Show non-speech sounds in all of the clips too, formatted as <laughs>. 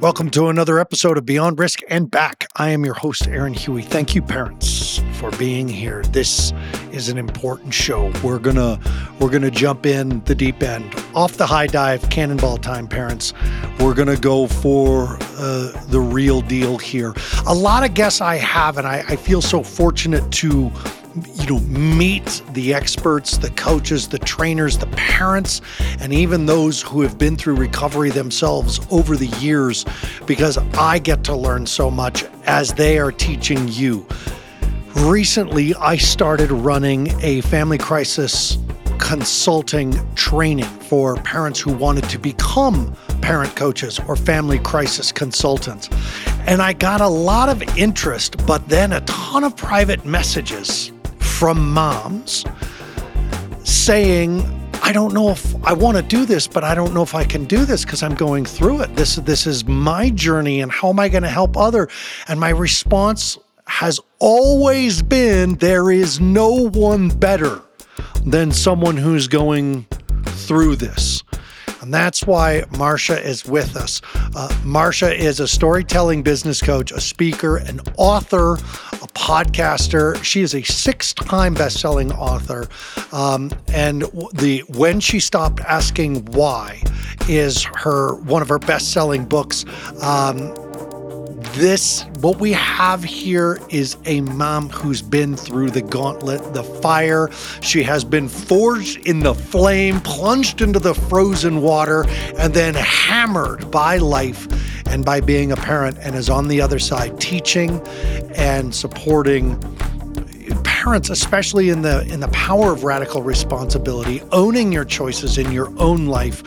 Welcome to another episode of Beyond Risk and Back. I am your host, Aaron Huey. Thank you, parents, for being here. This is an important show. We're gonna we're gonna jump in the deep end, off the high dive, cannonball time, parents. We're gonna go for uh, the real deal here. A lot of guests I have, and I, I feel so fortunate to you know, meet the experts, the coaches, the trainers, the parents, and even those who have been through recovery themselves over the years because I get to learn so much as they are teaching you. Recently, I started running a family crisis consulting training for parents who wanted to become parent coaches or family crisis consultants. And I got a lot of interest, but then a ton of private messages from moms saying, I don't know if I want to do this, but I don't know if I can do this because I'm going through it. This this is my journey and how am I going to help other? And my response has always been there is no one better than someone who's going through this. And that's why Marsha is with us. Uh, Marsha is a storytelling business coach, a speaker, an author, podcaster. She is a six-time best-selling author. Um, and the When She Stopped Asking Why is her one of her best-selling books. Um, this, what we have here is a mom who's been through the gauntlet, the fire. She has been forged in the flame, plunged into the frozen water, and then hammered by life and by being a parent, and is on the other side teaching and supporting parents especially in the in the power of radical responsibility owning your choices in your own life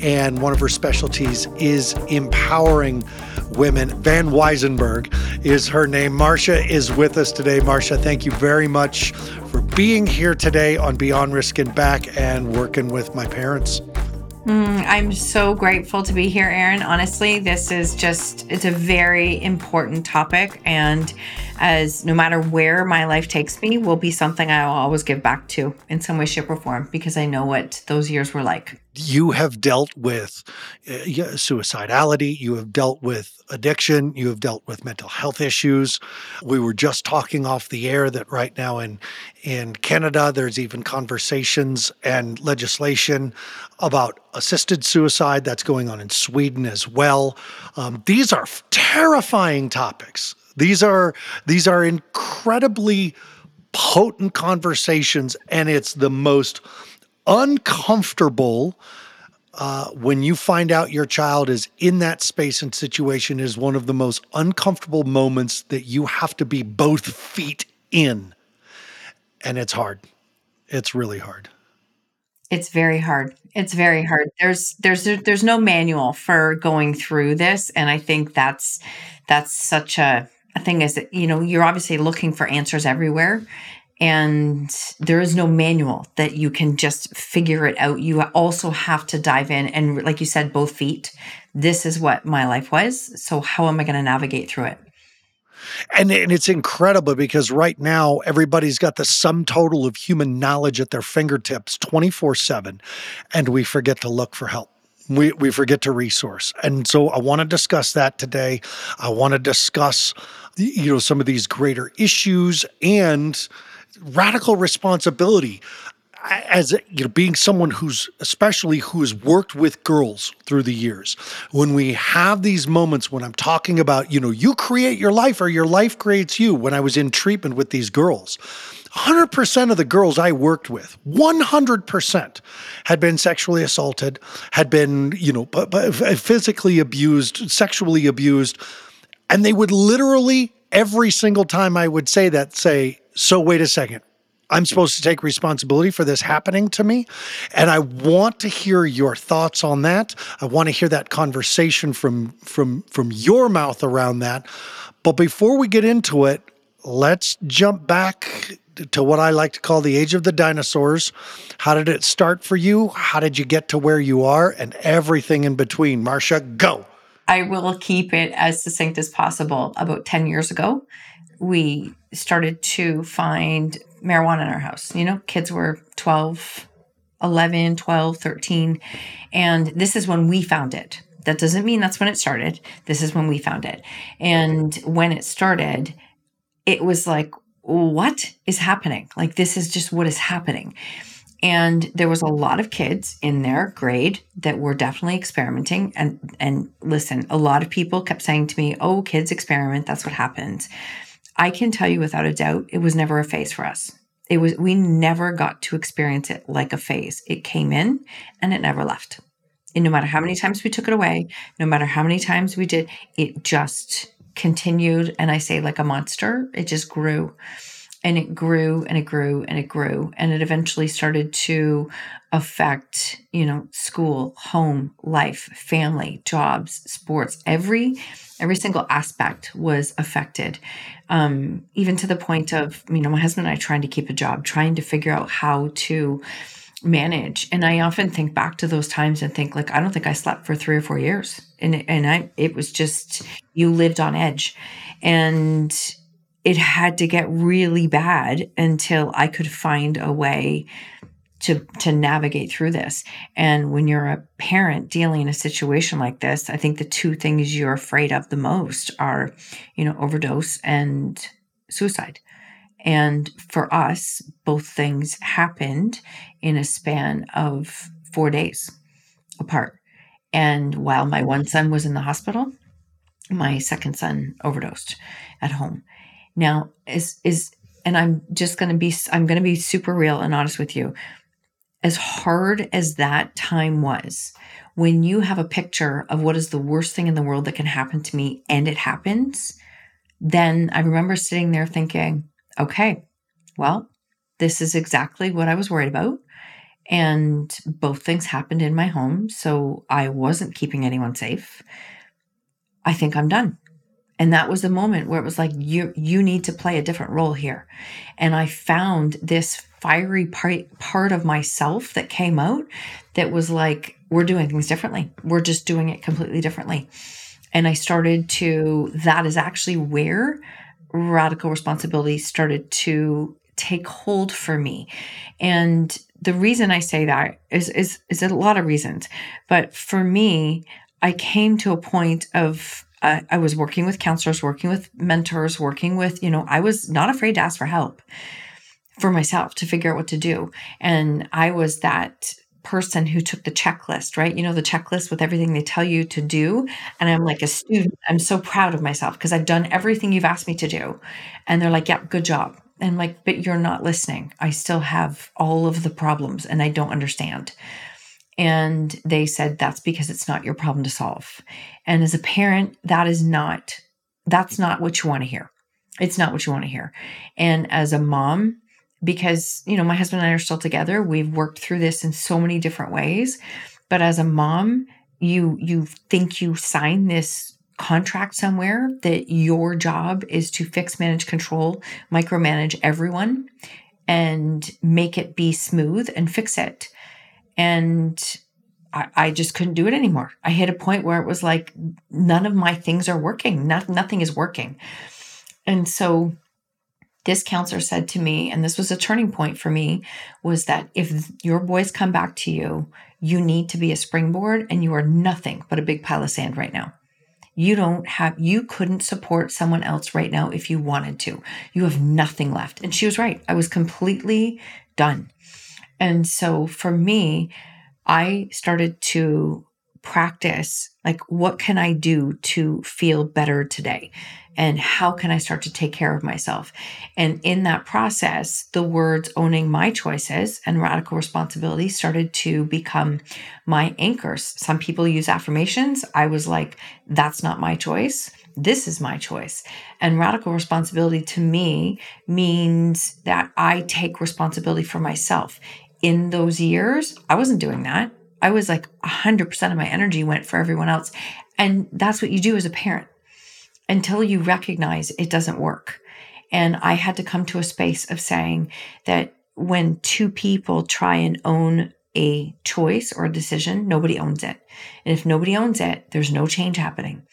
and one of her specialties is empowering women. Vanwynsberghe is her name. Marsha is with us today. Marsha, thank you very much for being here today on Beyond Risk and Back and working with my parents. Mm, I'm so grateful to be here, Aaron. Honestly, this is just, it's a very important topic. And as no matter where my life takes me, will be something I'll always give back to in some way, shape, or form because I know what those years were like. You have dealt with uh, suicidality, you have dealt with addiction, you have dealt with mental health issues. We were just talking off the air that right now in in Canada there's even conversations and legislation about assisted suicide that's going on in Sweden as well. Um, these are terrifying topics these are these are incredibly potent conversations, and it's the most uncomfortable uh, when you find out your child is in that space and situation is one of the most uncomfortable moments that you have to be both feet in. And it's hard. It's really hard. It's very hard. It's very hard. There's there's there's no manual for going through this and I think that's that's such a thing is that you know you're obviously looking for answers everywhere and there is no manual that you can just figure it out. You also have to dive in and like you said both feet. This is what my life was so how am i going to navigate through it? And, and it's incredible because right now everybody's got the sum total of human knowledge at their fingertips 24 7 and we forget to look for help we, we forget to resource. And so I want to discuss that today. I want to discuss, you know, some of these greater issues and radical responsibility as you know being someone who's especially who has worked with girls through the years when we have these moments when i'm talking about you know you create your life or your life creates you when i was in treatment with these girls 100% of the girls I worked with, 100% had been sexually assaulted, had been, you know, physically abused, sexually abused. And they would literally, every single time I would say that, say, So wait a second. I'm supposed to take responsibility for this happening to me. And I want to hear your thoughts on that. I want to hear that conversation from from from your mouth around that. But before we get into it, let's jump back to what I like to call the age of the dinosaurs. How did it start for you? How did you get to where you are? And everything in between. Marsha, go. I will keep it as succinct as possible. About 10 years ago, we started to find marijuana in our house. You know, kids were 12, 11, 12, 13. And this is when we found it That doesn't mean that's when it started. This is when we found it. And when it started, it was like, what is happening? Like, this is just what is happening. And there was a lot of kids in their grade that were definitely experimenting. And and listen, a lot of people kept saying to me, "Oh, kids experiment. That's what happens." I can tell you without a doubt, it was never a phase for us. It was we never got to experience it like a phase. It came in and it never left. And no matter how many times we took it away, no matter how many times we did, it just continued. And I say like a monster, it just grew. And it grew and it grew and it grew. And it eventually started to affect you know school home life family jobs sports. Every every single aspect was affected. Um, even to the point of you know my husband and i trying to keep a job trying to figure out how to manage and i often think back to those times and think like i don't think i slept for three or four years and and i it was just you lived on edge and it had to get really bad until I could find a way to to navigate through this. And when you're a parent dealing in a situation like this, I think the two things you're afraid of the most are, you know, overdose and suicide. And for us, both things happened in a span of 4 days apart. And while my one son was in the hospital, my second son overdosed at home. Now, is is and I'm just going to be I'm going to be super real and honest with you. As hard as that time was, when you have a picture of what is the worst thing in the world that can happen to me and it happens, then I remember sitting there thinking, okay, well, this is exactly what I was worried about. And both things happened in my home. So I wasn't keeping anyone safe. I think I'm done and that was the moment where it was like you you need to play a different role here and i found this fiery part part of myself that came out that was like we're doing things differently we're just doing it completely differently and i started to that is actually where radical responsibility started to take hold for me and the reason i say that is is is a lot of reasons but for me i came to a point of uh, I was working with counselors, working with mentors, working with, you know, I was not afraid to ask for help for myself to figure out what to do. And I was that person who took the checklist, right? You know, the checklist with everything they tell you to do. And I'm like a student, I'm so proud of myself because I've done everything you've asked me to do. And they're like, yeah, good job. And I'm like, but you're not listening. I still have all of the problems and I don't understand. And they said, that's because it's not your problem to solve. And as a parent, that is not, that's not what you want to hear. It's not what you want to hear. And as a mom, because, you know, my husband and I are still together, we've worked through this in so many different ways. But as a mom, you, you think you sign this contract somewhere that your job is to fix, manage, control, micromanage everyone and make it be smooth and fix it and I, just couldn't do it anymore. I hit a point where it was like none of my things are working. Not, nothing is working. And so this counselor said to me, and this was a turning point for me, was that if your boys come back to you, you need to be a springboard and you are nothing but a big pile of sand right now. You don't have, you couldn't support someone else right now if you wanted to. You have nothing left. And she was right. I was completely done. And so for me, I started to practice like, what can I do to feel better today? And how can I start to take care of myself? And in that process, the words owning my choices and radical responsibility started to become my anchors. Some people use affirmations. I was like, that's not my choice this is my choice. And radical responsibility to me means that I take responsibility for myself in those years, I wasn't doing that. I was like 100% of my energy went for everyone else. And that's what you do as a parent until you recognize it doesn't work. And I had to come to a space of saying that when two people try and own a choice or a decision, nobody owns it. And if nobody owns it, there's no change happening.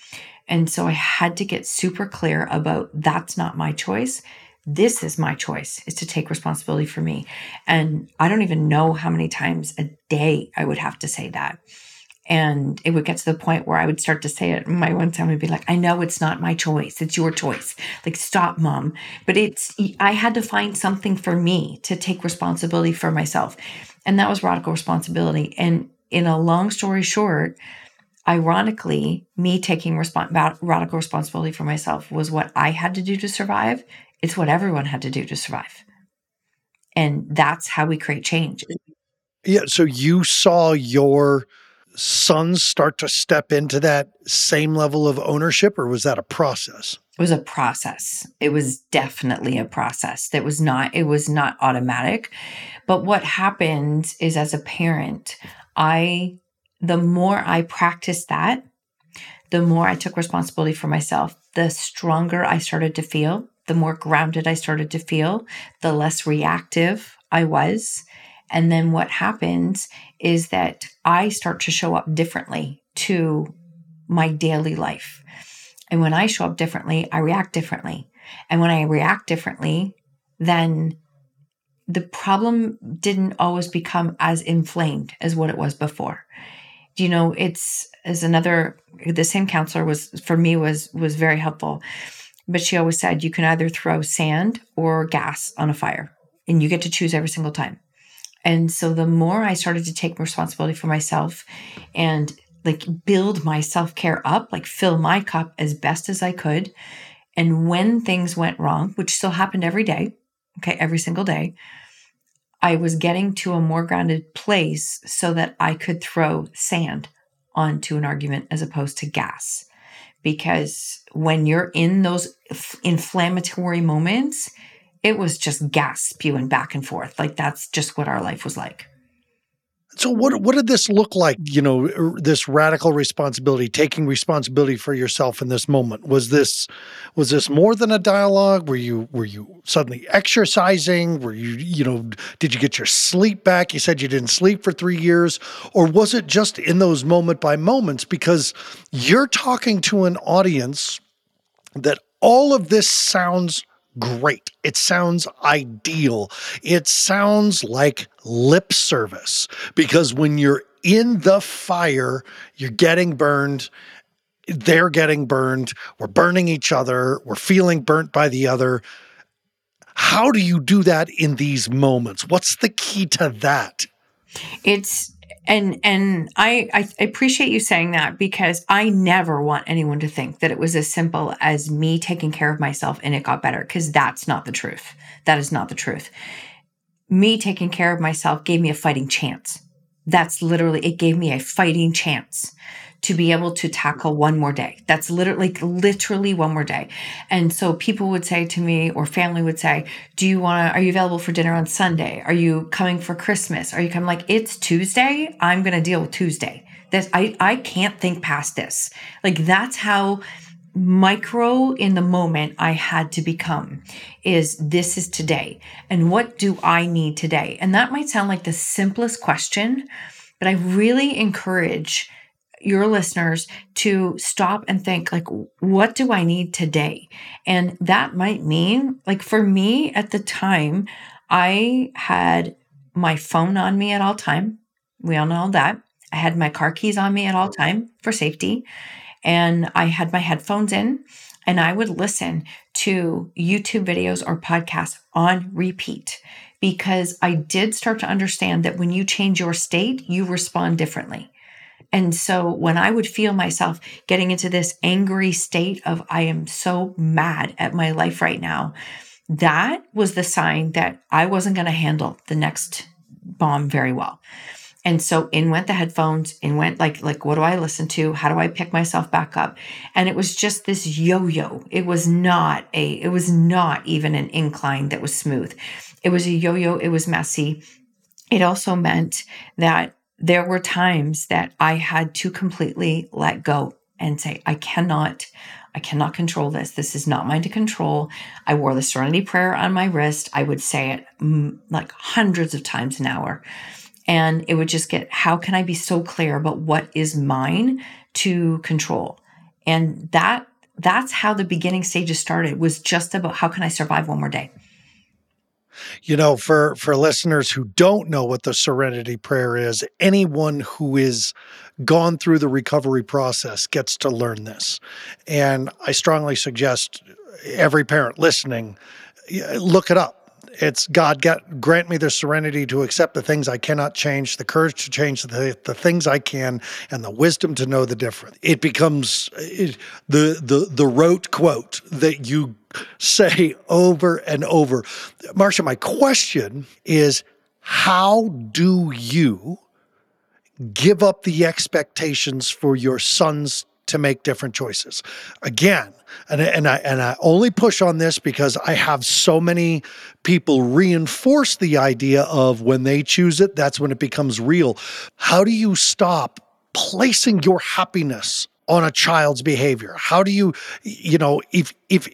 And so I had to get super clear about that's not my choice this is my choice is to take responsibility for me and i don't even know how many times a day i would have to say that And it would get to the point where I would start to say it. My one son would be like, I know it's not my choice. It's your choice. Like, stop, mom. But it's, I had to find something for me to take responsibility for myself. And that was radical responsibility. And in a long story short, ironically, me taking radical responsibility for myself was what I had to do to survive. It's what everyone had to do to survive. And that's how we create change. Yeah. So you saw your sons start to step into that same level of ownership, or was that a process? It was a process. It was definitely a process. That was not, it was not automatic. But what happened is as a parent, I the more I practiced that, the more I took responsibility for myself, the stronger I started to feel, the more grounded I started to feel, the less reactive I was. And then what happens is that I start to show up differently to my daily life. And when I show up differently, I react differently. And when I react differently, then the problem didn't always become as inflamed as what it was before you know it's as another the same counselor was for me was was very helpful but she always said you can either throw sand or gas on a fire and you get to choose every single time and so the more i started to take responsibility for myself and like build my self-care up like fill my cup as best as i could and when things went wrong which still happened every day okay every single day I was getting to a more grounded place so that I could throw sand onto an argument as opposed to gas. Because when you're in those inflammatory moments, it was just gas spewing back and forth. Like that's just what our life was like. So what what did this look like? You know, er, this radical responsibility, taking responsibility for yourself in this moment. Was this was this more than a dialogue? Were you were you suddenly exercising? Were you you know did you get your sleep back? You said you didn't sleep for 3 years or was it just in those moment by moments because you're talking to an audience that all of this sounds great. It sounds ideal. It sounds like lip service because when you're in the fire, you're getting burned. They're getting burned. We're burning each other. We're feeling burnt by the other. How do you do that in these moments? What's the key to that? It's and and I, I appreciate you saying that because I never want anyone to think that it was as simple as me taking care of myself and it got better because that's not the truth. That is not the truth. Me taking care of myself gave me a fighting chance. That's literally it gave me a fighting chance to be able to tackle one more day. That's literally literally one more day. And so people would say to me or family would say, "Do you want to are you available for dinner on Sunday? Are you coming for Christmas? Are you coming like it's Tuesday? I'm going to deal with Tuesday." That I I can't think past this. Like that's how micro in the moment I had to become is this is today. And what do I need today? And that might sound like the simplest question, but I really encourage your listeners to stop and think like what do i need today? And that might mean like for me at the time i had my phone on me at all time. We all know that. I had my car keys on me at all time for safety. And i had my headphones in and i would listen to youtube videos or podcasts on repeat because i did start to understand that when you change your state you respond differently and so when I would feel myself getting into this angry state of, I am so mad at my life right now, that was the sign that I wasn't going to handle the next bomb very well. And so in went the headphones, in went like, like, what do I listen to? How do I pick myself back up? And it was just this yo-yo. It was not a, it was not even an incline that was smooth. It was a yo-yo. It was messy. It also meant that there were times that I had to completely let go and say, I cannot, I cannot control this. This is not mine to control. I wore the serenity prayer on my wrist. I would say it mm, like hundreds of times an hour. And it would just get, how can I be so clear about what is mine to control? And that, that's how the beginning stages started was just about how can I survive one more day? You know, for for listeners who don't know what the serenity prayer is, anyone who is gone through the recovery process gets to learn this. And I strongly suggest every parent listening look it up it's God get, grant me the serenity to accept the things I cannot change, the courage to change the, the things I can, and the wisdom to know the difference. It becomes it, the the the rote quote that you say over and over. Marsha, my question is, how do you give up the expectations for your sons to make different choices. Again, and, and I and I only push on this because I have so many people reinforce the idea of when they choose it, that's when it becomes real. How do you stop placing your happiness on a child's behavior? How do you, you know, if if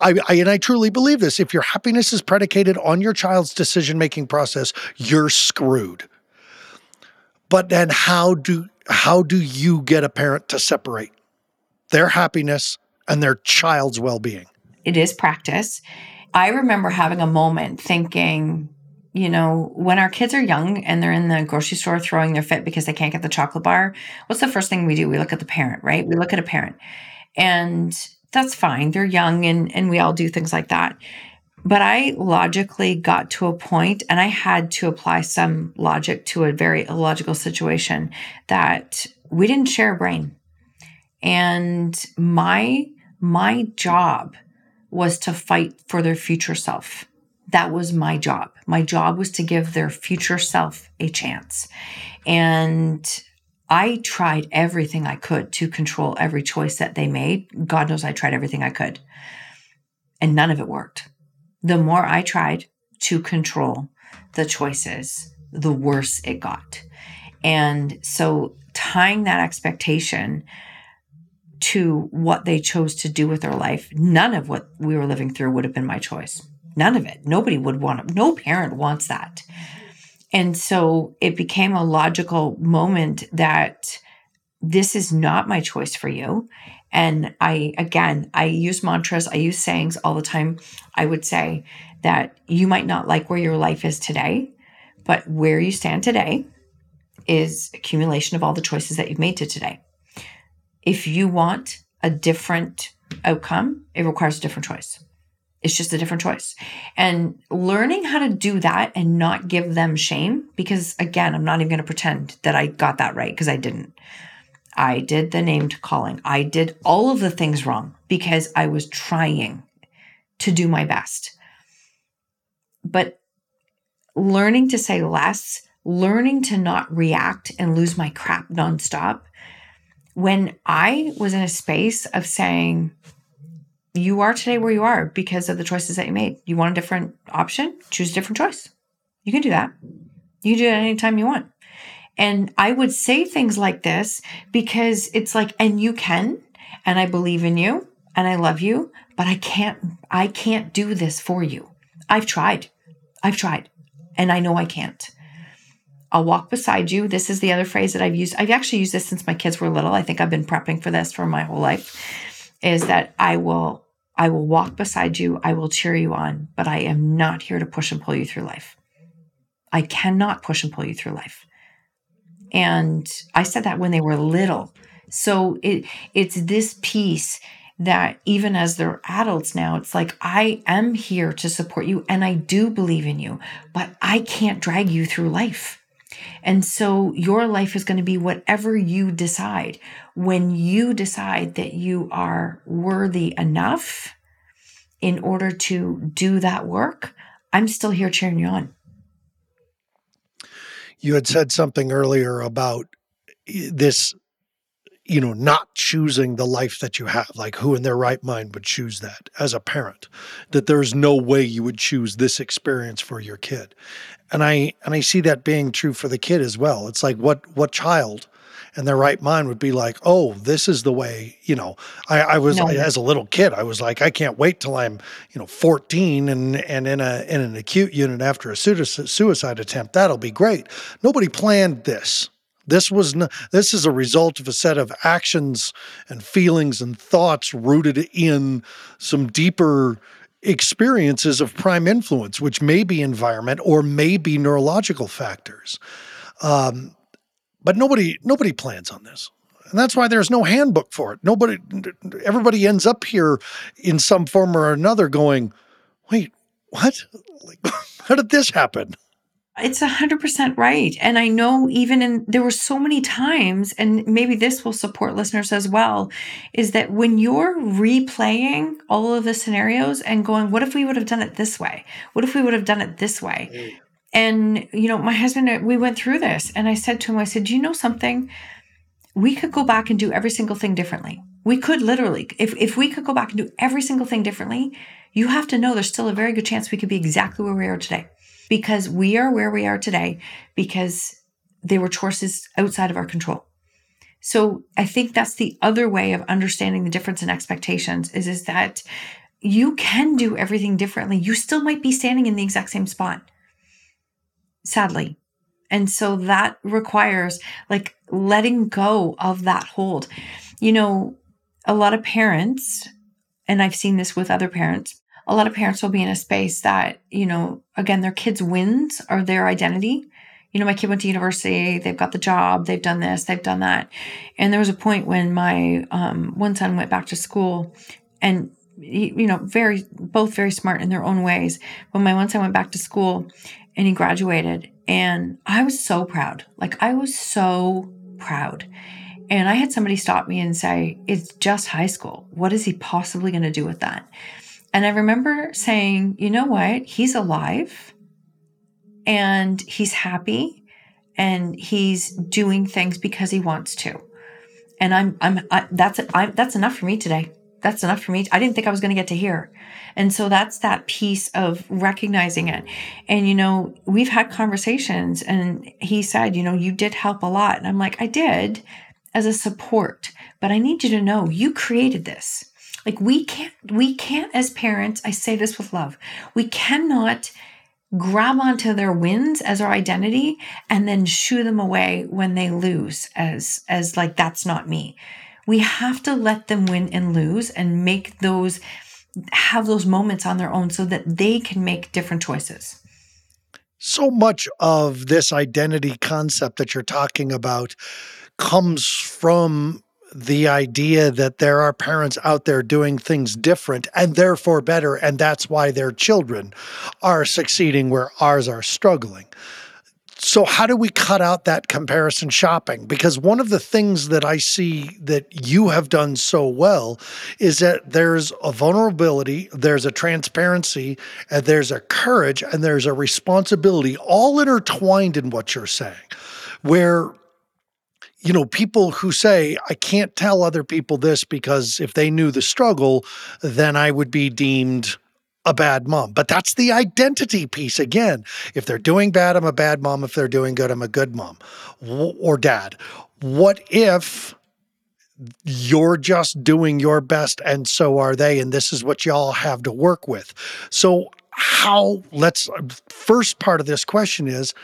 I, I, and I truly believe this. If your happiness is predicated on your child's decision making process, you're screwed. But then, how do how do you get a parent to separate their happiness and their child's well being? It is practice. I remember having a moment thinking, you know, when our kids are young and they're in the grocery store throwing their fit because they can't get the chocolate bar, what's the first thing we do? We look at the parent, right? We look at a parent. And that's fine. They're young and and we all do things like that. But I logically got to a point and I had to apply some logic to a very illogical situation that we didn't share a brain. And my my job was to fight for their future self. That was my job. My job was to give their future self a chance. And I tried everything I could to control every choice that they made. God knows I tried everything I could. And none of it worked the more I tried to control the choices, the worse it got. And so tying that expectation to what they chose to do with their life, none of what we were living through would have been my choice. None of it. Nobody would want it. No parent wants that. And so it became a logical moment that this is not my choice for you. And I, again, I use mantras, I use sayings all the time. I would say that you might not like where your life is today, but where you stand today is accumulation of all the choices that you've made to today. If you want a different outcome, it requires a different choice. It's just a different choice. And learning how to do that and not give them shame, because again, I'm not even going to pretend that I got that right because I didn't. I did the named calling. I did all of the things wrong because I was trying to do my best. But learning to say less, learning to not react and lose my crap nonstop. When I was in a space of saying, you are today where you are because of the choices that you made. You want a different option? Choose a different choice. You can do that. You can do it anytime you want. And I would say things like this because it's like, and you can, and I believe in you and I love you, but I can't, I can't do this for you. I've tried. I've tried and I know I can't. I'll walk beside you. This is the other phrase that I've used. I've actually used this since my kids were little. I think I've been prepping for this for my whole life. Is that I will I will walk beside you. I will cheer you on, but I am not here to push and pull you through life. I cannot push and pull you through life. And I said that when they were little. So it it's this piece that even as they're adults now, it's like, I am here to support you and I do believe in you, but I can't drag you through life. And so your life is going to be whatever you decide. When you decide that you are worthy enough in order to do that work, I'm still here cheering you on you had said something earlier about eh, this you know not choosing the life that you have like who in their right mind would choose that as a parent that there's no way you would choose this experience for your kid. And i and i see that being true for the kid as well. It's like what what child and their right mind would be like, oh, this is the way, you know, I, I was no. as a little kid, I was like, I can't wait till I'm, you know, 14 and and in a in an acute unit after a suicide attempt. That'll be great. Nobody planned this. This was n- this is a result of a set of actions and feelings and thoughts rooted in some deeper experiences of prime influence, which may be environment or may be neurological factors. Um, but nobody nobody plans on this. And that's why there's no handbook for it. Nobody everybody ends up here in some form or another going, wait, what? Like, <laughs> how did this happen? It's 100% right. And I know even in, there were so many times, and maybe this will support listeners as well, is that when you're replaying all of the scenarios and going, what if we would have done it this way? What if we would have done it this way? Mm. And, you know, my husband, we went through this and I said to him, I said, do you know something? We could go back and do every single thing differently. We could literally, if, if we could go back and do every single thing differently, you have to know there's still a very good chance we could be exactly where we are today because we are where we are today because they were choices outside of our control. So I think that's the other way of understanding the difference in expectations is, is that you can do everything differently. You still might be standing in the exact same spot, sadly. And so that requires like letting go of that hold. You know, a lot of parents, and I've seen this with other parents, a lot of parents will be in a space that, you know, again, their kids' wins are their identity. You know, my kid went to university, they've got the job, they've done this, they've done that. And there was a point when my um, one son went back to school and you know, very, both very smart in their own ways. When my one son went back to school and he graduated, and I was so proud. Like, I was so proud. And I had somebody stop me and say, It's just high school. What is he possibly going to do with that? And I remember saying, you know what? He's alive and he's happy and he's doing things because he wants to. And I'm, I'm, I, that's, I, that's enough for me today. That's enough for me. I didn't think I was going to get to hear. And so that's that piece of recognizing it. And, you know, we've had conversations and he said, you know, you did help a lot. And I'm like, I did as a support, but I need you to know you created this. Like we can't, we can't as parents, I say this with love, we cannot grab onto their wins as our identity and then shoo them away when they lose as as like that's not me. We have to let them win and lose and make those have those moments on their own so that they can make different choices. So much of this identity concept that you're talking about comes from the idea that there are parents out there doing things different and therefore better, and that's why their children are succeeding where ours are struggling. So, how do we cut out that comparison shopping? Because one of the things that I see that you have done so well is that there's a vulnerability, there's a transparency, and there's a courage, and there's a responsibility all intertwined in what you're saying. Where you know, people who say, I can't tell other people this because if they knew the struggle, then I would be deemed a bad mom. But that's the identity piece again. If they're doing bad, I'm a bad mom. If they're doing good, I'm a good mom or dad. What if you're just doing your best and so are they? And this is what y'all have to work with. So, how, let's, first part of this question is,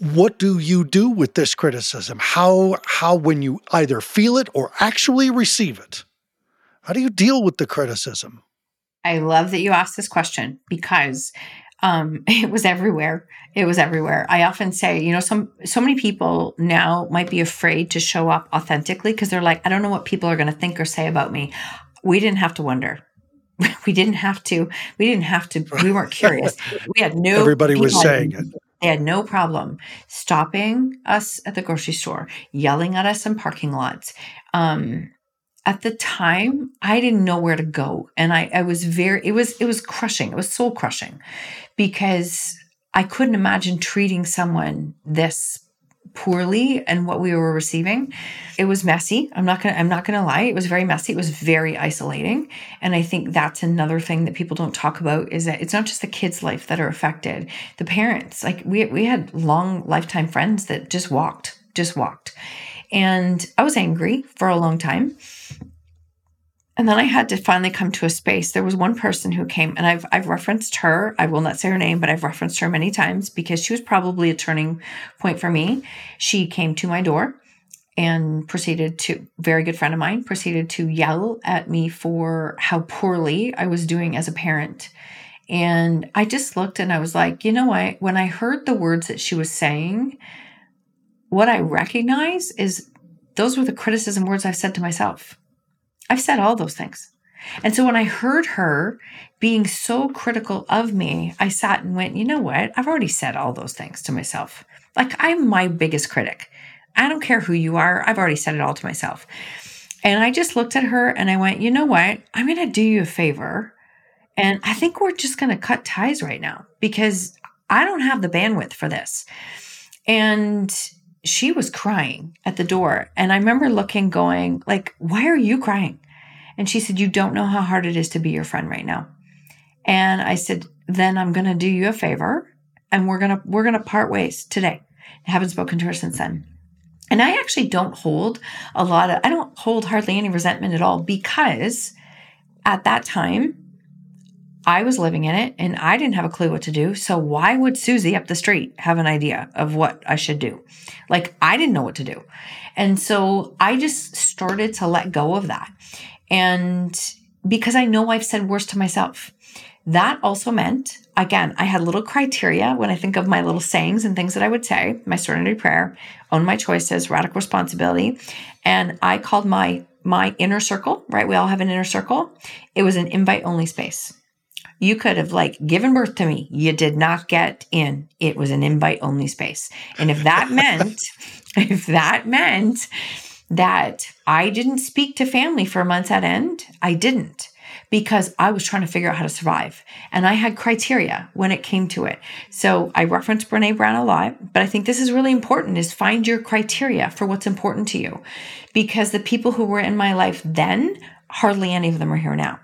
what do you do with this criticism? How how when you either feel it or actually receive it? How do you deal with the criticism? I love that you asked this question because um, <laughs> it was everywhere. It was everywhere. I often say, you know, some so many people now might be afraid to show up authentically because they're like, I don't know what people are going to think or say about me. We didn't have to wonder. <laughs> We didn't have to. We didn't have to. We weren't curious. We had no. Everybody was saying it they had no problem stopping us at the grocery store, yelling at us in parking lots. Um, at the time, I didn't know where to go. And I, I was very, it was, it was crushing. It was soul crushing because I couldn't imagine treating someone this poorly and what we were receiving. It was messy. I'm not to I'm not to lie. It was very messy. It was very isolating. And I think that's another thing that people don't talk about is that it's not just the kids' life that are affected. The parents, like we we had long lifetime friends that just walked, just walked. And I was angry for a long time. And then I had to finally come to a space. There was one person who came, and I've I've referenced her. I will not say her name, but I've referenced her many times because she was probably a turning point for me. She came to my door and proceeded to very good friend of mine proceeded to yell at me for how poorly I was doing as a parent. And I just looked and I was like, you know what? When I heard the words that she was saying, what I recognize is those were the criticism words I've said to myself. I've said all those things. And so when I heard her being so critical of me, I sat and went, you know what? I've already said all those things to myself. Like I'm my biggest critic. I don't care who you are. I've already said it all to myself. And I just looked at her and I went, you know what? I'm going to do you a favor. And I think we're just going to cut ties right now because I don't have the bandwidth for this. And she was crying at the door. And I remember looking, going, like, why are you crying? And she said, You don't know how hard it is to be your friend right now. And I said, Then I'm gonna do you a favor and we're gonna we're gonna part ways today. I haven't spoken to her since then. And I actually don't hold a lot of I don't hold hardly any resentment at all because at that time I was living in it and I didn't have a clue what to do. So why would Susie up the street have an idea of what I should do? Like I didn't know what to do. And so I just started to let go of that. And because I know I've said worse to myself. That also meant, again, I had little criteria when I think of my little sayings and things that I would say, my serenity prayer, own my choices, radical responsibility. And I called my my inner circle, right? We all have an inner circle. It was an invite only space. You could have like given birth to me. You did not get in. It was an invite only space. And if that <laughs> meant, if that meant that I didn't speak to family for months at end, I didn't because I was trying to figure out how to survive. And I had criteria when it came to it. So I reference Brene Brown a lot, but I think this is really important is find your criteria for what's important to you. Because the people who were in my life then, hardly any of them are here now.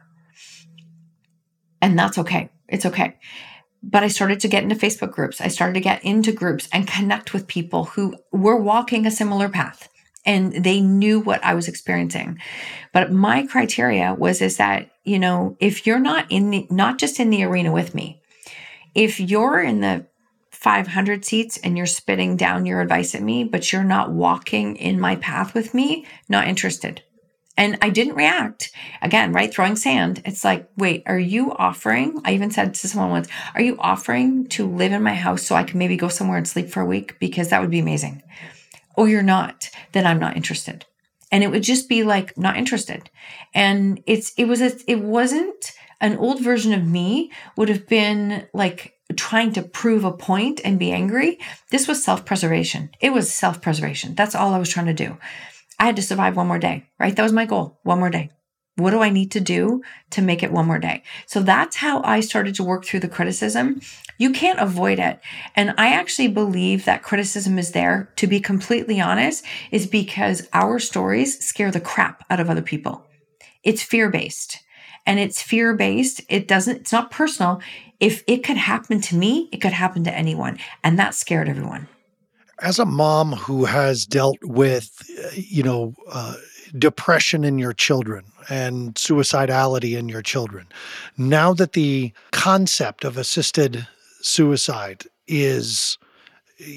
And that's okay. It's okay. But I started to get into Facebook groups. I started to get into groups and connect with people who were walking a similar path and they knew what I was experiencing. But my criteria was is that, you know, if you're not in the not just in the arena with me, if you're in the 500 seats and you're spitting down your advice at me, but you're not walking in my path with me, not interested. And I didn't react. Again, right? Throwing sand. It's like, wait, are you offering? I even said to someone once, are you offering to live in my house so I can maybe go somewhere and sleep for a week? Because that would be amazing. Oh, you're not, then I'm not interested. And it would just be like, not interested. And it's, it was, a, it wasn't an old version of me would have been like trying to prove a point and be angry. This was self preservation. It was self preservation. That's all I was trying to do. I had to survive one more day, right? That was my goal. One more day. What do I need to do to make it one more day? So that's how I started to work through the criticism. You can't avoid it. And I actually believe that criticism is there, to be completely honest, is because our stories scare the crap out of other people. It's fear based. And it's fear based. It doesn't, it's not personal. If it could happen to me, it could happen to anyone. And that scared everyone as a mom who has dealt with, you know, uh, depression in your children and suicidality in your children, now that the concept of assisted suicide is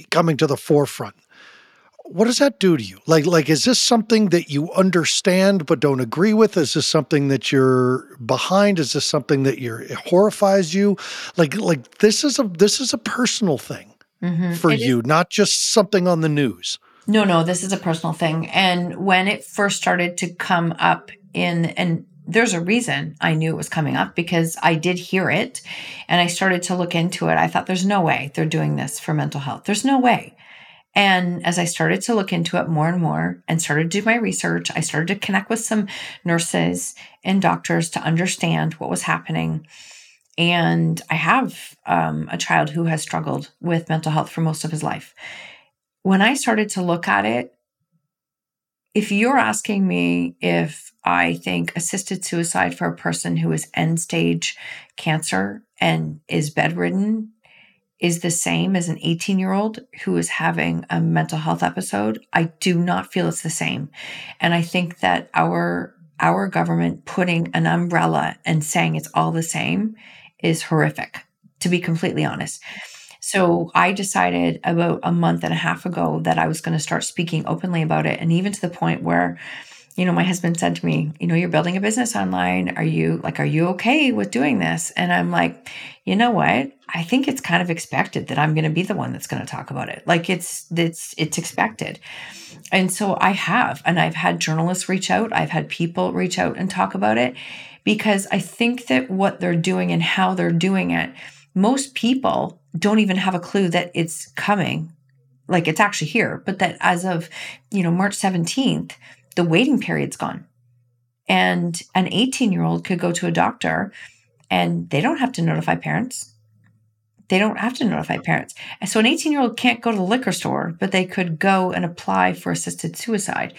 coming to the forefront, what does that do to you? Like, like, is this something that you understand but don't agree with? Is this something that you're behind? Is this something that you're horrifies you? Like, like this is a this is a personal thing mm-hmm. for it you, is- not just something on the news. No, no, this is a personal thing. And when it first started to come up in, and there's a reason I knew it was coming up because I did hear it and I started to look into it. I thought, there's no way they're doing this for mental health. There's no way. And as I started to look into it more and more and started to do my research, I started to connect with some nurses and doctors to understand what was happening. And I have um, a child who has struggled with mental health for most of his life. When I started to look at it, if you're asking me if I think assisted suicide for a person who is end stage cancer and is bedridden is the same as an 18 year old who is having a mental health episode, I do not feel it's the same. And I think that our our government putting an umbrella and saying it's all the same is horrific, to be completely honest. So I decided about a month and a half ago that I was going to start speaking openly about it. And even to the point where, you know, my husband said to me, you know, you're building a business online. Are you like, are you okay with doing this? And I'm like, you know what? I think it's kind of expected that I'm going to be the one that's going to talk about it. Like it's, it's, it's expected. And so I have, and I've had journalists reach out. I've had people reach out and talk about it because I think that what they're doing and how they're doing it, most people don't even have a clue that it's coming like it's actually here but that as of you know march 17th the waiting period's gone. And an 18 year old could go to a doctor and they don't have to notify parents. They don't have to notify parents. And so an 18 year old can't go to the liquor store, but they could go and apply for assisted suicide.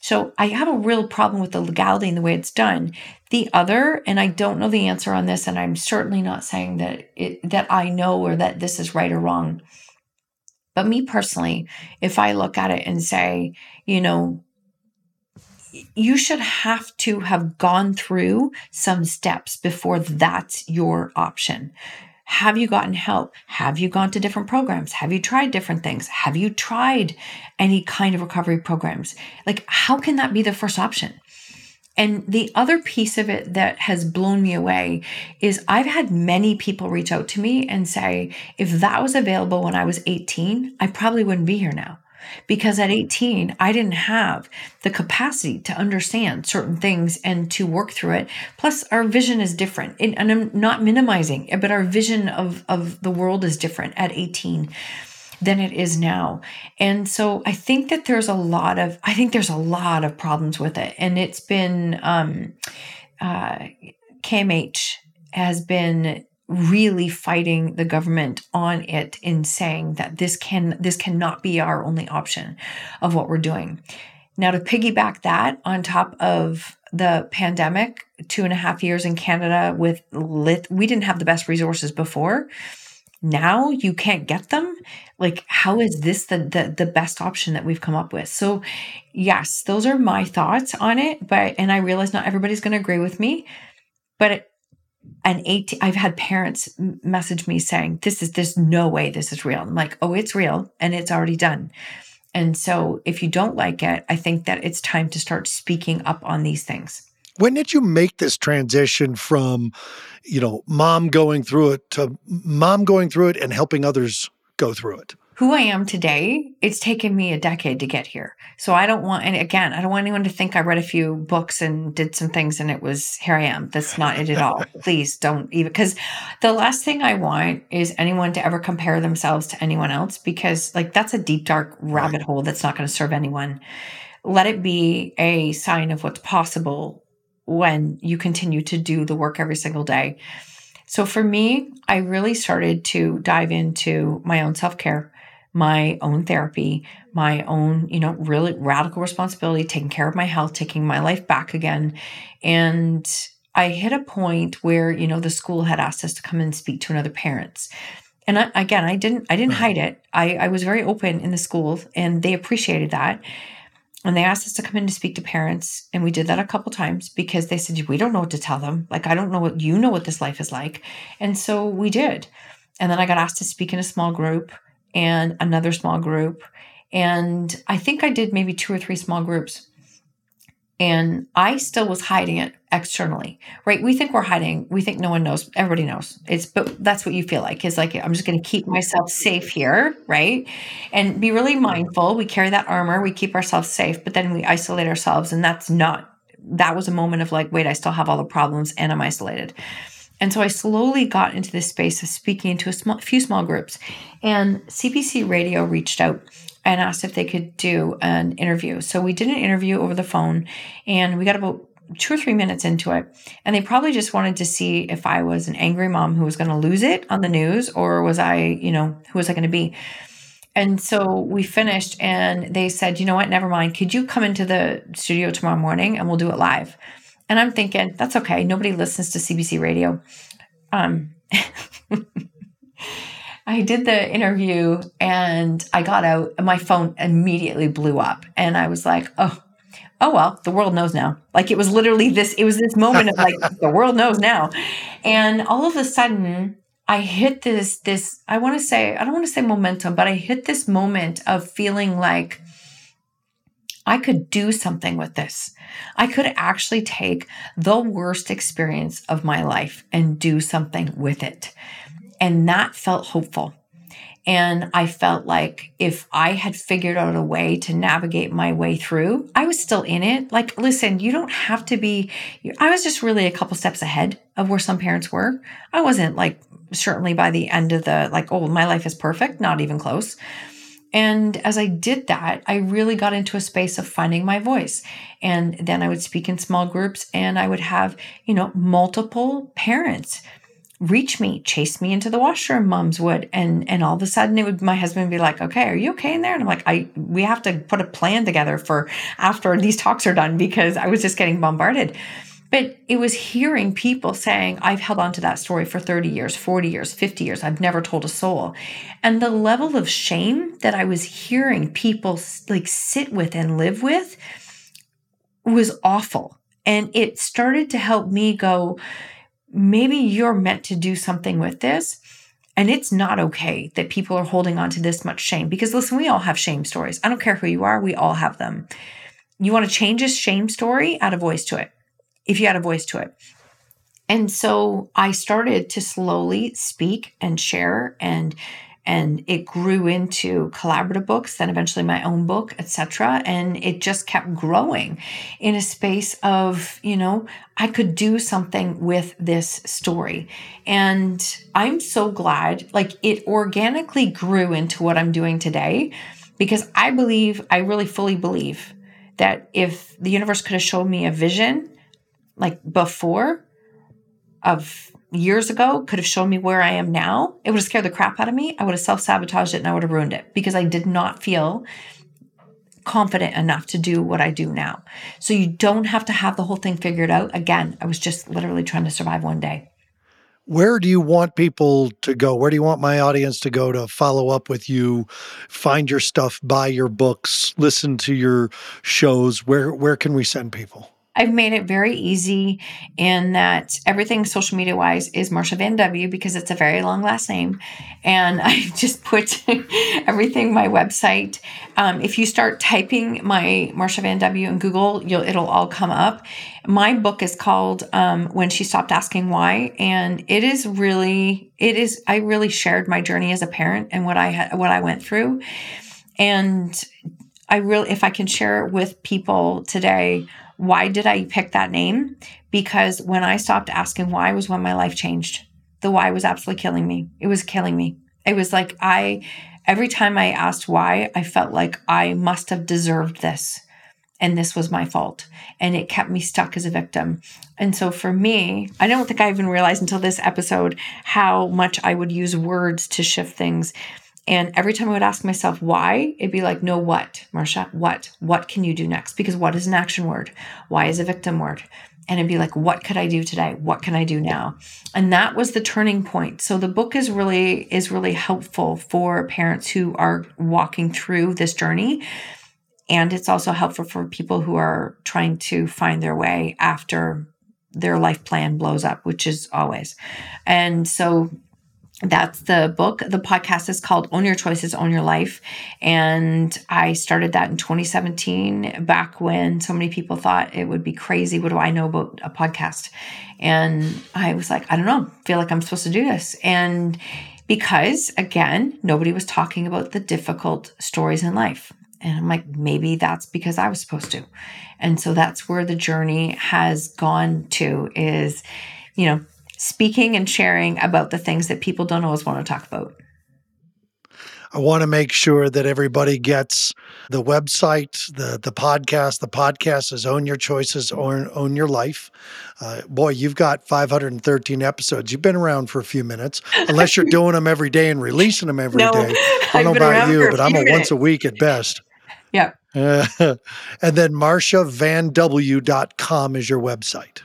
So I have a real problem with the legality and the way it's done. The other, and I don't know the answer on this, and I'm certainly not saying that it, that I know or that this is right or wrong. But me personally, if I look at it and say, you know, you should have to have gone through some steps before that's your option. Have you gotten help? Have you gone to different programs? Have you tried different things? Have you tried any kind of recovery programs? Like, how can that be the first option? And the other piece of it that has blown me away is I've had many people reach out to me and say, if that was available when I was 18, I probably wouldn't be here now because at 18 i didn't have the capacity to understand certain things and to work through it. Plus our vision is different. And i'm not minimizing but our vision of of the world is different at 18 than it is now. And so i think that there's a lot of i think there's a lot of problems with it. And it's been um uh kmh has been really fighting the government on it in saying that this can this cannot be our only option of what we're doing. Now to piggyback that on top of the pandemic two and a half years in canada with lit we didn't have the best resources before. Now you can't get them. Like how is this the, the the best option that we've come up with? So yes those are my thoughts on it but and i realize not everybody's going to agree with me but it, an 18 i've had parents message me saying this is there's no way this is real. I'm like oh it's real and it's already done. And so if you don't like it i think that it's time to start speaking up on these things. When did you make this transition from you know mom going through it to mom going through it and helping others go through it who I am today, it's taken me a decade to get here. So I don't want, and again, I don't want anyone to think I read a few books and did some things and it was here I am. That's not it at all. <laughs> Please don't even, because the last thing I want is anyone to ever compare themselves to anyone else because, like, that's a deep, dark rabbit hole that's not going to serve anyone. Let it be a sign of what's possible when you continue to do the work every single day. So for me, I really started to dive into my own self care my own therapy, my own, you know, really radical responsibility, taking care of my health, taking my life back again. And I hit a point where, you know, the school had asked us to come and speak to another parents. And I, again, I didn't, I didn't hide it. I, I was very open in the school and they appreciated that. And they asked us to come in to speak to parents. And we did that a couple times because they said, we don't know what to tell them. Like, I don't know what you know what this life is like. And so we did. And then I got asked to speak in a small group and another small group. And I think I did maybe two or three small groups. And I still was hiding it externally, right? We think we're hiding. We think no one knows. Everybody knows. It's, but that's what you feel like is like, I'm just going to keep myself safe here, right? And be really mindful. We carry that armor, we keep ourselves safe, but then we isolate ourselves. And that's not, that was a moment of like, wait, I still have all the problems and I'm isolated. And so I slowly got into this space of speaking to a few small groups. And CBC Radio reached out and asked if they could do an interview. So we did an interview over the phone and we got about two or three minutes into it. And they probably just wanted to see if I was an angry mom who was going to lose it on the news or was I, you know, who was I going to be? And so we finished and they said, you know what, never mind. Could you come into the studio tomorrow morning and we'll do it live? And I'm thinking, that's okay. Nobody listens to CBC radio. Um, <laughs> I did the interview and I got out and my phone immediately blew up. And I was like, oh, oh well, the world knows now. Like it was literally this, it was this moment of like, <laughs> the world knows now. And all of a sudden, I hit this this I want to say I don't want to say momentum, but I hit this moment of feeling like I could do something with this. I could actually take the worst experience of my life and do something with it. And that felt hopeful. And I felt like if I had figured out a way to navigate my way through, I was still in it. Like, listen, you don't have to be, I was just really a couple steps ahead of where some parents were. I wasn't like, certainly by the end of the, like, oh, my life is perfect, not even close. And as I did that, I really got into a space of finding my voice. And then I would speak in small groups and I would have, you know, multiple parents reach me, chase me into the washroom, moms would. And and all of a sudden it would my husband would be like, Okay, are you okay in there? And I'm like, I we have to put a plan together for after these talks are done because I was just getting bombarded. But it was hearing people saying, I've held on to that story for 30 years, 40 years, 50 years. I've never told a soul. And the level of shame that I was hearing people like sit with and live with was awful. And it started to help me go, maybe you're meant to do something with this. And it's not okay that people are holding on to this much shame because listen, we all have shame stories. I don't care who you are, we all have them. You want to change this shame story, add a voice to it if you had a voice to it. And so I started to slowly speak and share and and it grew into collaborative books then eventually my own book etc and it just kept growing in a space of you know i could do something with this story and i'm so glad like it organically grew into what i'm doing today because i believe i really fully believe that if the universe could have shown me a vision like before of years ago could have shown me where I am now, it would have scared the crap out of me. I would have self sabotaged it and I would have ruined it because I did not feel confident enough to do what I do now. So you don't have to have the whole thing figured out. Again, I was just literally trying to survive one day. Where do you want people to go? Where do you want my audience to go to follow up with you, find your stuff, buy your books, listen to your shows? Where where can we send people? I've made it very easy in that everything social media wise is Marsha Van W because it's a very long last name. And <laughs> I just put <laughs> everything, my website. Um, if you start typing my Marsha Van W in Google, you'll, it'll all come up. My book is called um, When She Stopped Asking Why. And it is really, it is, I really shared my journey as a parent and what I had, what I went through. And I really, if I can share it with people today, why did I pick that name? Because when I stopped asking why was when my life changed. The why was absolutely killing me. It was killing me. It was like I, every time I asked why, I felt like I must have deserved this and this was my fault. And it kept me stuck as a victim. And so for me, I don't think I even realized until this episode how much I would use words to shift things. And every time I would ask myself why, it'd be like, no, what, Marsha? What? What can you do next? Because what is an action word? Why is a victim word? And it'd be like, what could I do today? What can I do now? And that was the turning point. So the book is really is really helpful for parents who are walking through this journey. And it's also helpful for people who are trying to find their way after their life plan blows up, which is always. And so that's the book. The podcast is called Own Your Choices, Own Your Life. And I started that in 2017, back when so many people thought it would be crazy. What do I know about a podcast? And I was like, I don't know, feel like I'm supposed to do this. And because, again, nobody was talking about the difficult stories in life. And I'm like, maybe that's because I was supposed to. And so that's where the journey has gone to is, you know, speaking and sharing about the things that people don't always want to talk about. I want to make sure that everybody gets the website, the the podcast. The podcast is Own Your Choices, Own, Own Your Life. Uh, boy, you've got 513 episodes. You've been around for a few minutes, unless you're doing them every day and releasing them every <laughs> no, day. <laughs> I don't know about you, but I'm a minutes. once a week at best. Yeah. <laughs> Uh, and then marshavanw.com is your website.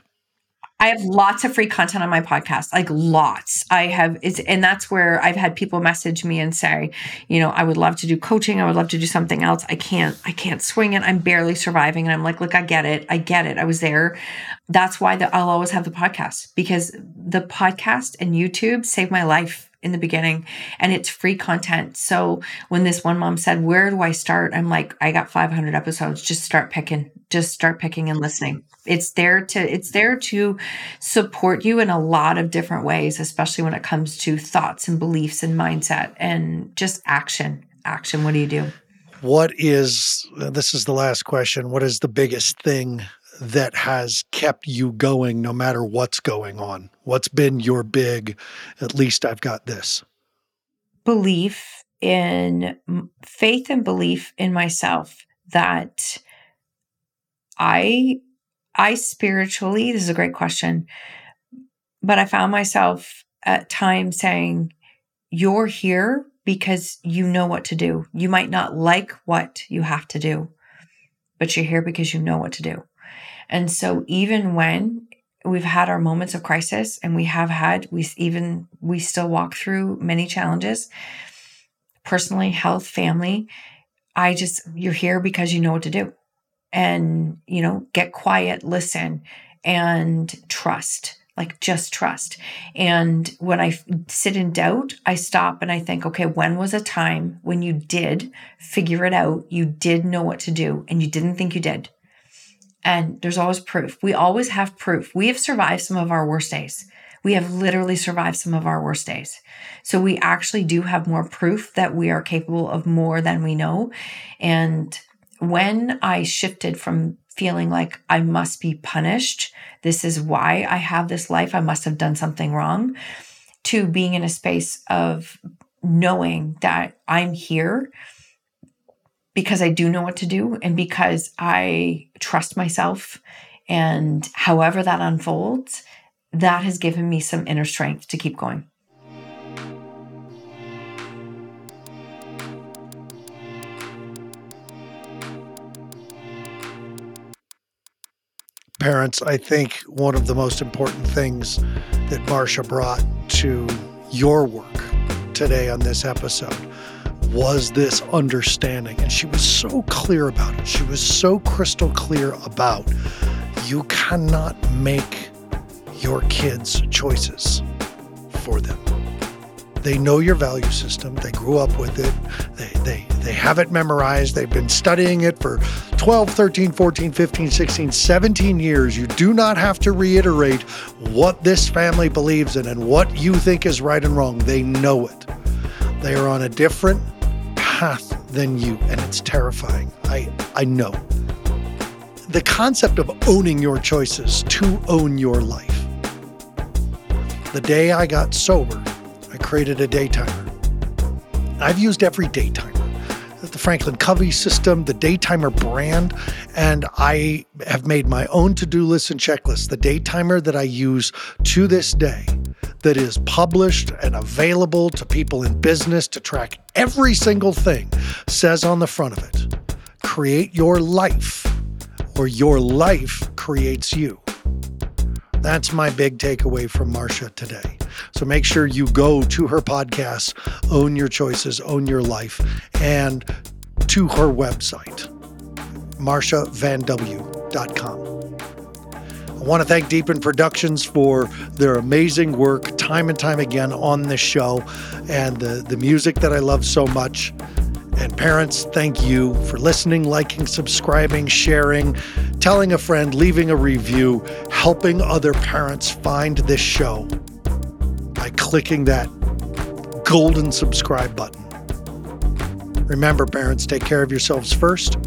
I have lots of free content on my podcast, like lots. I have, it's, and that's where I've had people message me and say, you know, I would love to do coaching. I would love to do something else. I can't, I can't swing it. I'm barely surviving. And I'm like, look, I get it. I get it. I was there. That's why the, I'll always have the podcast because the podcast and YouTube saved my life in the beginning and it's free content. So when this one mom said, Where do I start? I'm like, I got 500 episodes. Just start picking, just start picking and listening. It's there to, it's there to support you in a lot of different ways, especially when it comes to thoughts and beliefs and mindset and just action. Action. What do you do? What is, this is the last question. What is the biggest thing that has kept you going no matter what's going on? What's been your big, at least I've got this? Belief in faith and belief in myself that I I spiritually, this is a great question, but I found myself at times saying, You're here because you know what to do. You might not like what you have to do, but you're here because you know what to do. And so even when we've had our moments of crisis and we have had, we even, we still walk through many challenges, personally, health, family. I just, you're here because you know what to do. And, you know, get quiet, listen, and trust like just trust. And when I sit in doubt, I stop and I think, okay, when was a time when you did figure it out? You did know what to do and you didn't think you did. And there's always proof. We always have proof. We have survived some of our worst days. We have literally survived some of our worst days. So we actually do have more proof that we are capable of more than we know. And when I shifted from feeling like I must be punished, this is why I have this life, I must have done something wrong, to being in a space of knowing that I'm here because I do know what to do and because I trust myself. And however that unfolds, that has given me some inner strength to keep going. Parents, I think one of the most important things that Marsha brought to your work today on this episode was this understanding. And she was so clear about it. She was so crystal clear about you cannot make your kids' choices for them. They know your value system. They grew up with it. They, they, they have it memorized. They've been studying it for 12, 13, 14, 15, 16, 17 years. You do not have to reiterate what this family believes in and what you think is right and wrong. They know it. They are on a different path than you, and it's terrifying. I, I know. The concept of owning your choices to own your life. The day I got sober, I created a day timer. I've used every day timer the Franklin Covey system, the Daytimer brand, and I have made my own to do list and checklist. The Daytimer that I use to this day that is published and available to people in business to track every single thing says on the front of it create your life, or your life creates you. That's my big takeaway from Marsha today. So make sure you go to her podcast, Own Your Choices, Own Your Life, and to her website, marshavanw.com. I want to thank Deepen Productions for their amazing work time and time again on this show and the, the music that I love so much. And parents, thank you for listening, liking, subscribing, sharing, telling a friend, leaving a review, helping other parents find this show by clicking that golden subscribe button. Remember, parents, take care of yourselves first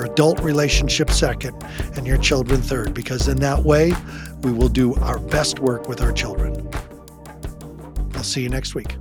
your adult relationship second, and your children third, because in that way, we will do our best work with our children. I'll see you next week.